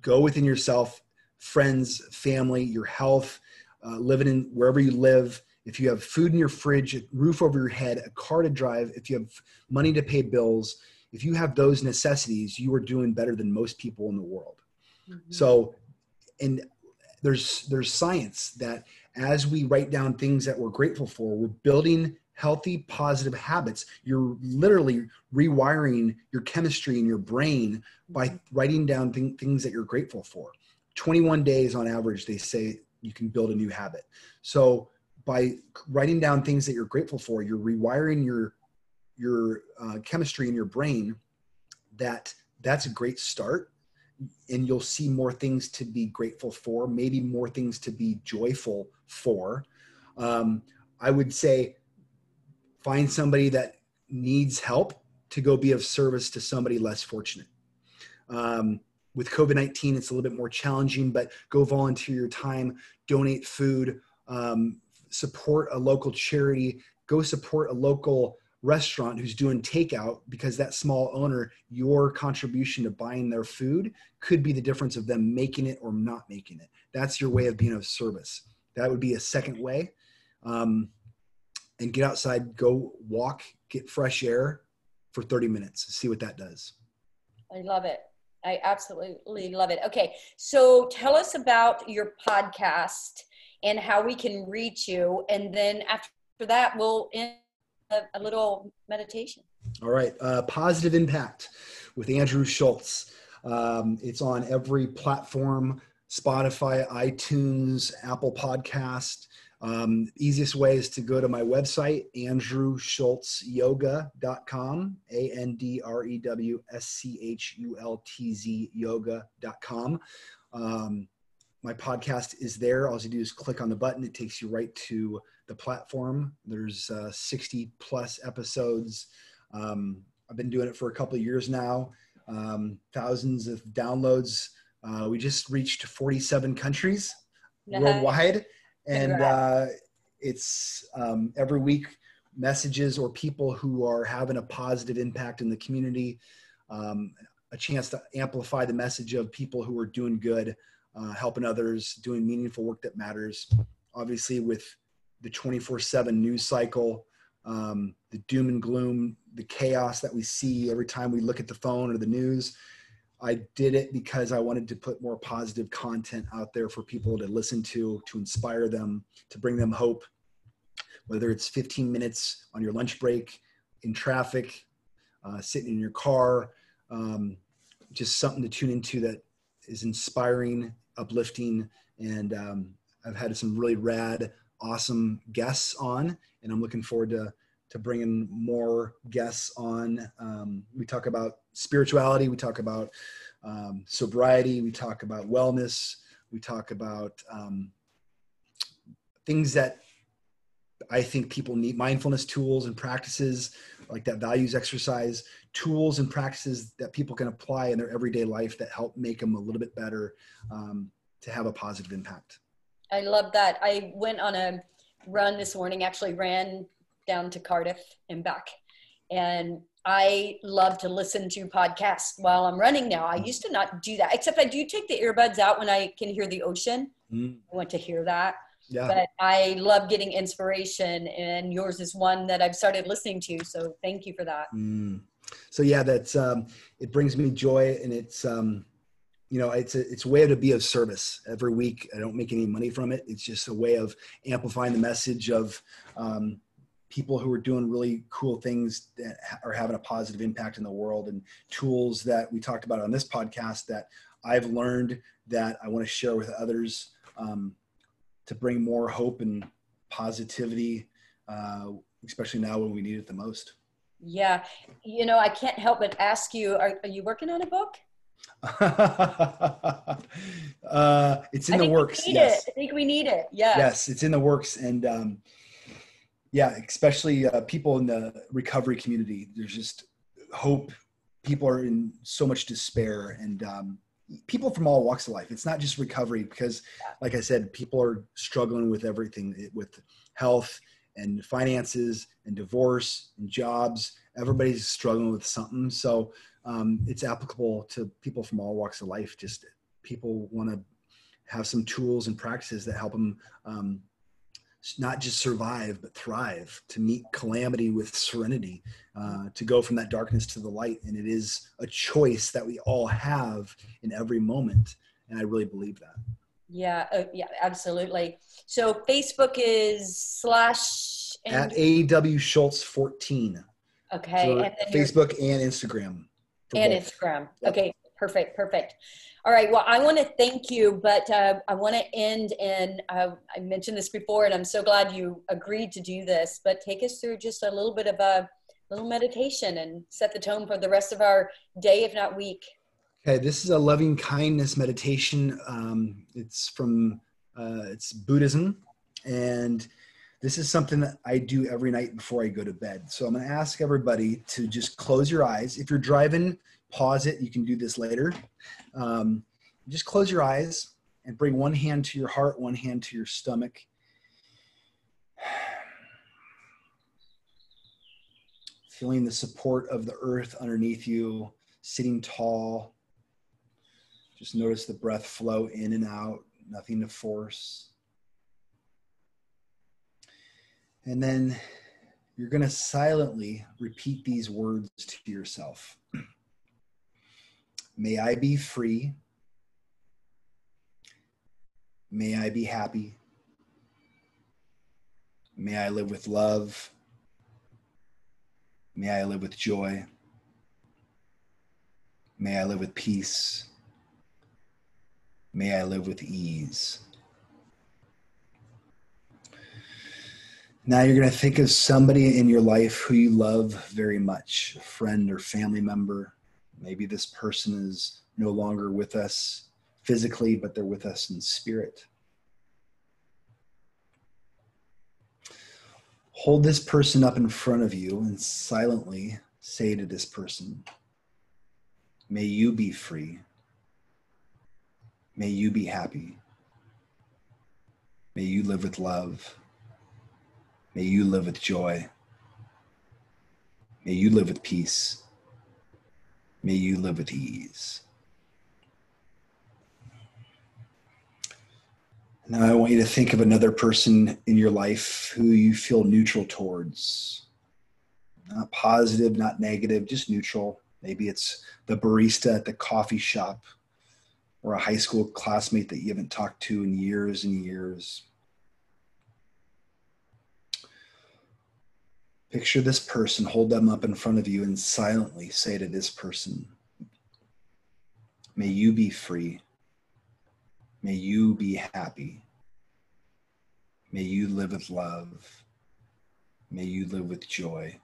go within yourself friends family your health uh, living in wherever you live if you have food in your fridge, roof over your head, a car to drive, if you have money to pay bills, if you have those necessities, you are doing better than most people in the world. Mm-hmm. So, and there's there's science that as we write down things that we're grateful for, we're building healthy, positive habits. You're literally rewiring your chemistry in your brain by mm-hmm. writing down th- things that you're grateful for. 21 days on average, they say you can build a new habit. So by writing down things that you're grateful for, you're rewiring your your uh, chemistry in your brain. That that's a great start, and you'll see more things to be grateful for, maybe more things to be joyful for. Um, I would say find somebody that needs help to go be of service to somebody less fortunate. Um, with COVID 19, it's a little bit more challenging, but go volunteer your time, donate food, um, support a local charity, go support a local restaurant who's doing takeout because that small owner, your contribution to buying their food could be the difference of them making it or not making it. That's your way of being of service. That would be a second way. Um, and get outside, go walk, get fresh air for 30 minutes, see what that does. I love it. I absolutely love it. Okay, so tell us about your podcast and how we can reach you. And then after that, we'll end a, a little meditation. All right. Uh, Positive Impact with Andrew Schultz. Um, it's on every platform Spotify, iTunes, Apple Podcast. Um, easiest way is to go to my website, andrewschultzyoga.com, A N D R E W S C H U L T Z yoga.com. Um, my podcast is there. All you do is click on the button. It takes you right to the platform. There's uh, 60 plus episodes. Um, I've been doing it for a couple of years now. Um, thousands of downloads. Uh, we just reached 47 countries worldwide, and uh, it's um, every week messages or people who are having a positive impact in the community. Um, a chance to amplify the message of people who are doing good uh, helping others, doing meaningful work that matters. Obviously, with the 24 7 news cycle, um, the doom and gloom, the chaos that we see every time we look at the phone or the news. I did it because I wanted to put more positive content out there for people to listen to, to inspire them, to bring them hope. Whether it's 15 minutes on your lunch break, in traffic, uh, sitting in your car, um, just something to tune into that is inspiring uplifting, and um, I've had some really rad, awesome guests on, and I'm looking forward to to bring in more guests on. Um, we talk about spirituality, we talk about um, sobriety, we talk about wellness, we talk about um, things that I think people need mindfulness tools and practices like that values exercise, tools and practices that people can apply in their everyday life that help make them a little bit better um, to have a positive impact. I love that. I went on a run this morning, actually ran down to Cardiff and back. And I love to listen to podcasts while I'm running now. I used to not do that, except I do take the earbuds out when I can hear the ocean. Mm. I want to hear that. Yeah. But I love getting inspiration, and yours is one that I've started listening to. So thank you for that. Mm. So yeah, that's um, it brings me joy, and it's um, you know it's a it's a way to be of service every week. I don't make any money from it. It's just a way of amplifying the message of um, people who are doing really cool things that are having a positive impact in the world, and tools that we talked about on this podcast that I've learned that I want to share with others. Um, to bring more hope and positivity, uh, especially now when we need it the most. Yeah. You know, I can't help but ask you are, are you working on a book? uh, it's in I the works. Yes. It. I think we need it. Yeah. Yes, it's in the works. And um, yeah, especially uh, people in the recovery community, there's just hope. People are in so much despair and um, people from all walks of life. It's not just recovery because, like I said, people are struggling with everything with health and finances and divorce and jobs. Everybody's struggling with something. So um, it's applicable to people from all walks of life. Just people want to have some tools and practices that help them um, not just survive but thrive to meet calamity with serenity uh, to go from that darkness to the light. And it is a choice that we all have in every moment. And i really believe that. Yeah uh, yeah absolutely. So facebook is slash and- at aw schultz 14 okay and facebook and instagram and both. instagram. Okay perfect perfect all right. Well, I want to thank you, but uh, I want to end and uh, I mentioned this before, and I'm so glad you agreed to do this. But take us through just a little bit of a little meditation and set the tone for the rest of our day, if not week. Okay, this is a loving kindness meditation. Um, it's from uh, it's Buddhism, and this is something that I do every night before I go to bed. So I'm going to ask everybody to just close your eyes. If you're driving, pause it. You can do this later. Um, just close your eyes and bring one hand to your heart, one hand to your stomach. Feeling the support of the earth underneath you, sitting tall. Just notice the breath flow in and out, nothing to force. And then you're going to silently repeat these words to yourself. May I be free. May I be happy. May I live with love. May I live with joy. May I live with peace. May I live with ease. Now you're going to think of somebody in your life who you love very much, a friend or family member, Maybe this person is no longer with us physically, but they're with us in spirit. Hold this person up in front of you and silently say to this person, May you be free. May you be happy. May you live with love. May you live with joy. May you live with peace. May you live with ease. Now, I want you to think of another person in your life who you feel neutral towards. Not positive, not negative, just neutral. Maybe it's the barista at the coffee shop or a high school classmate that you haven't talked to in years and years. Picture this person, hold them up in front of you, and silently say to this person, May you be free. May you be happy. May you live with love. May you live with joy.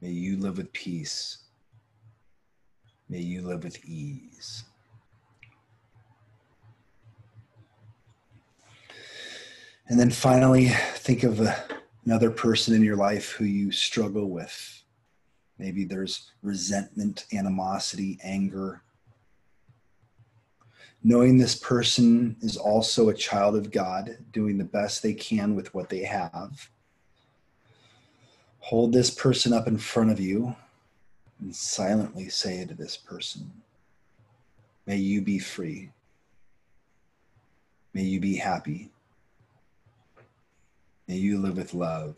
May you live with peace. May you live with ease. And then finally, think of a another person in your life who you struggle with. Maybe there's resentment, animosity, anger. Knowing this person is also a child of God, doing the best they can with what they have. Hold this person up in front of you and silently say to this person, May you be free. May you be happy. May you live with love.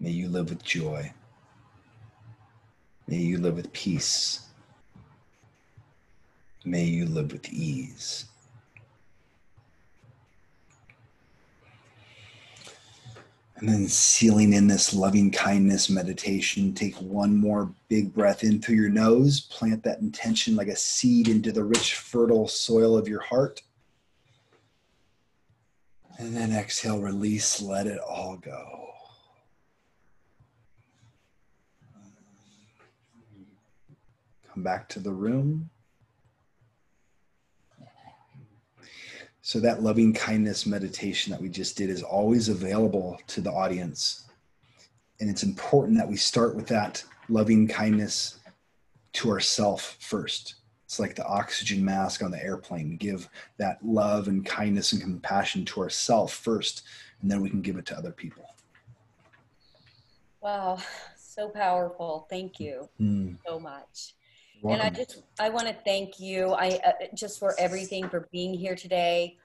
May you live with joy. May you live with peace. May you live with ease. And then sealing in this loving kindness meditation, take one more big breath in through your nose, plant that intention like a seed into the rich, fertile soil of your heart. And then exhale, release, let it all go. Come back to the room. So, that loving kindness meditation that we just did is always available to the audience. And it's important that we start with that loving kindness to ourself first. It's like the oxygen mask on the airplane. We give that love and kindness and compassion to ourself first, and then we can give it to other people. Wow, so powerful. Thank you mm. so much. And I just I want to thank you. I uh, just for everything for being here today.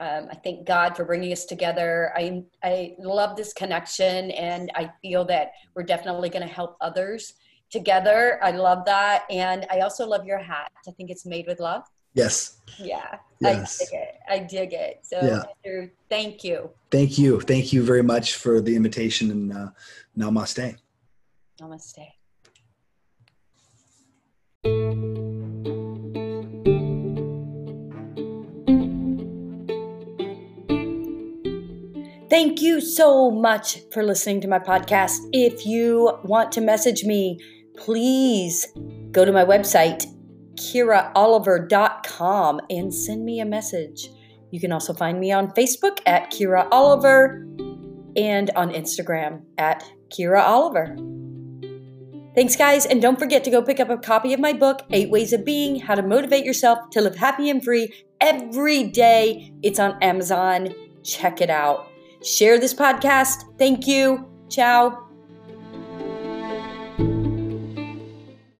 Um, I thank God for bringing us together. I I love this connection, and I feel that we're definitely going to help others together. I love that, and I also love your hat. I think it's made with love. Yes. Yeah, yes. I dig it. I dig it. So, yeah. thank you. Thank you. Thank you very much for the invitation, and uh, namaste. Namaste. Thank you so much for listening to my podcast. If you want to message me, please go to my website, kyraoliver.com, and send me a message. You can also find me on Facebook at Kyra Oliver and on Instagram at Kyra Oliver. Thanks, guys, and don't forget to go pick up a copy of my book, Eight Ways of Being How to Motivate Yourself to Live Happy and Free every day. It's on Amazon. Check it out. Share this podcast. Thank you. Ciao.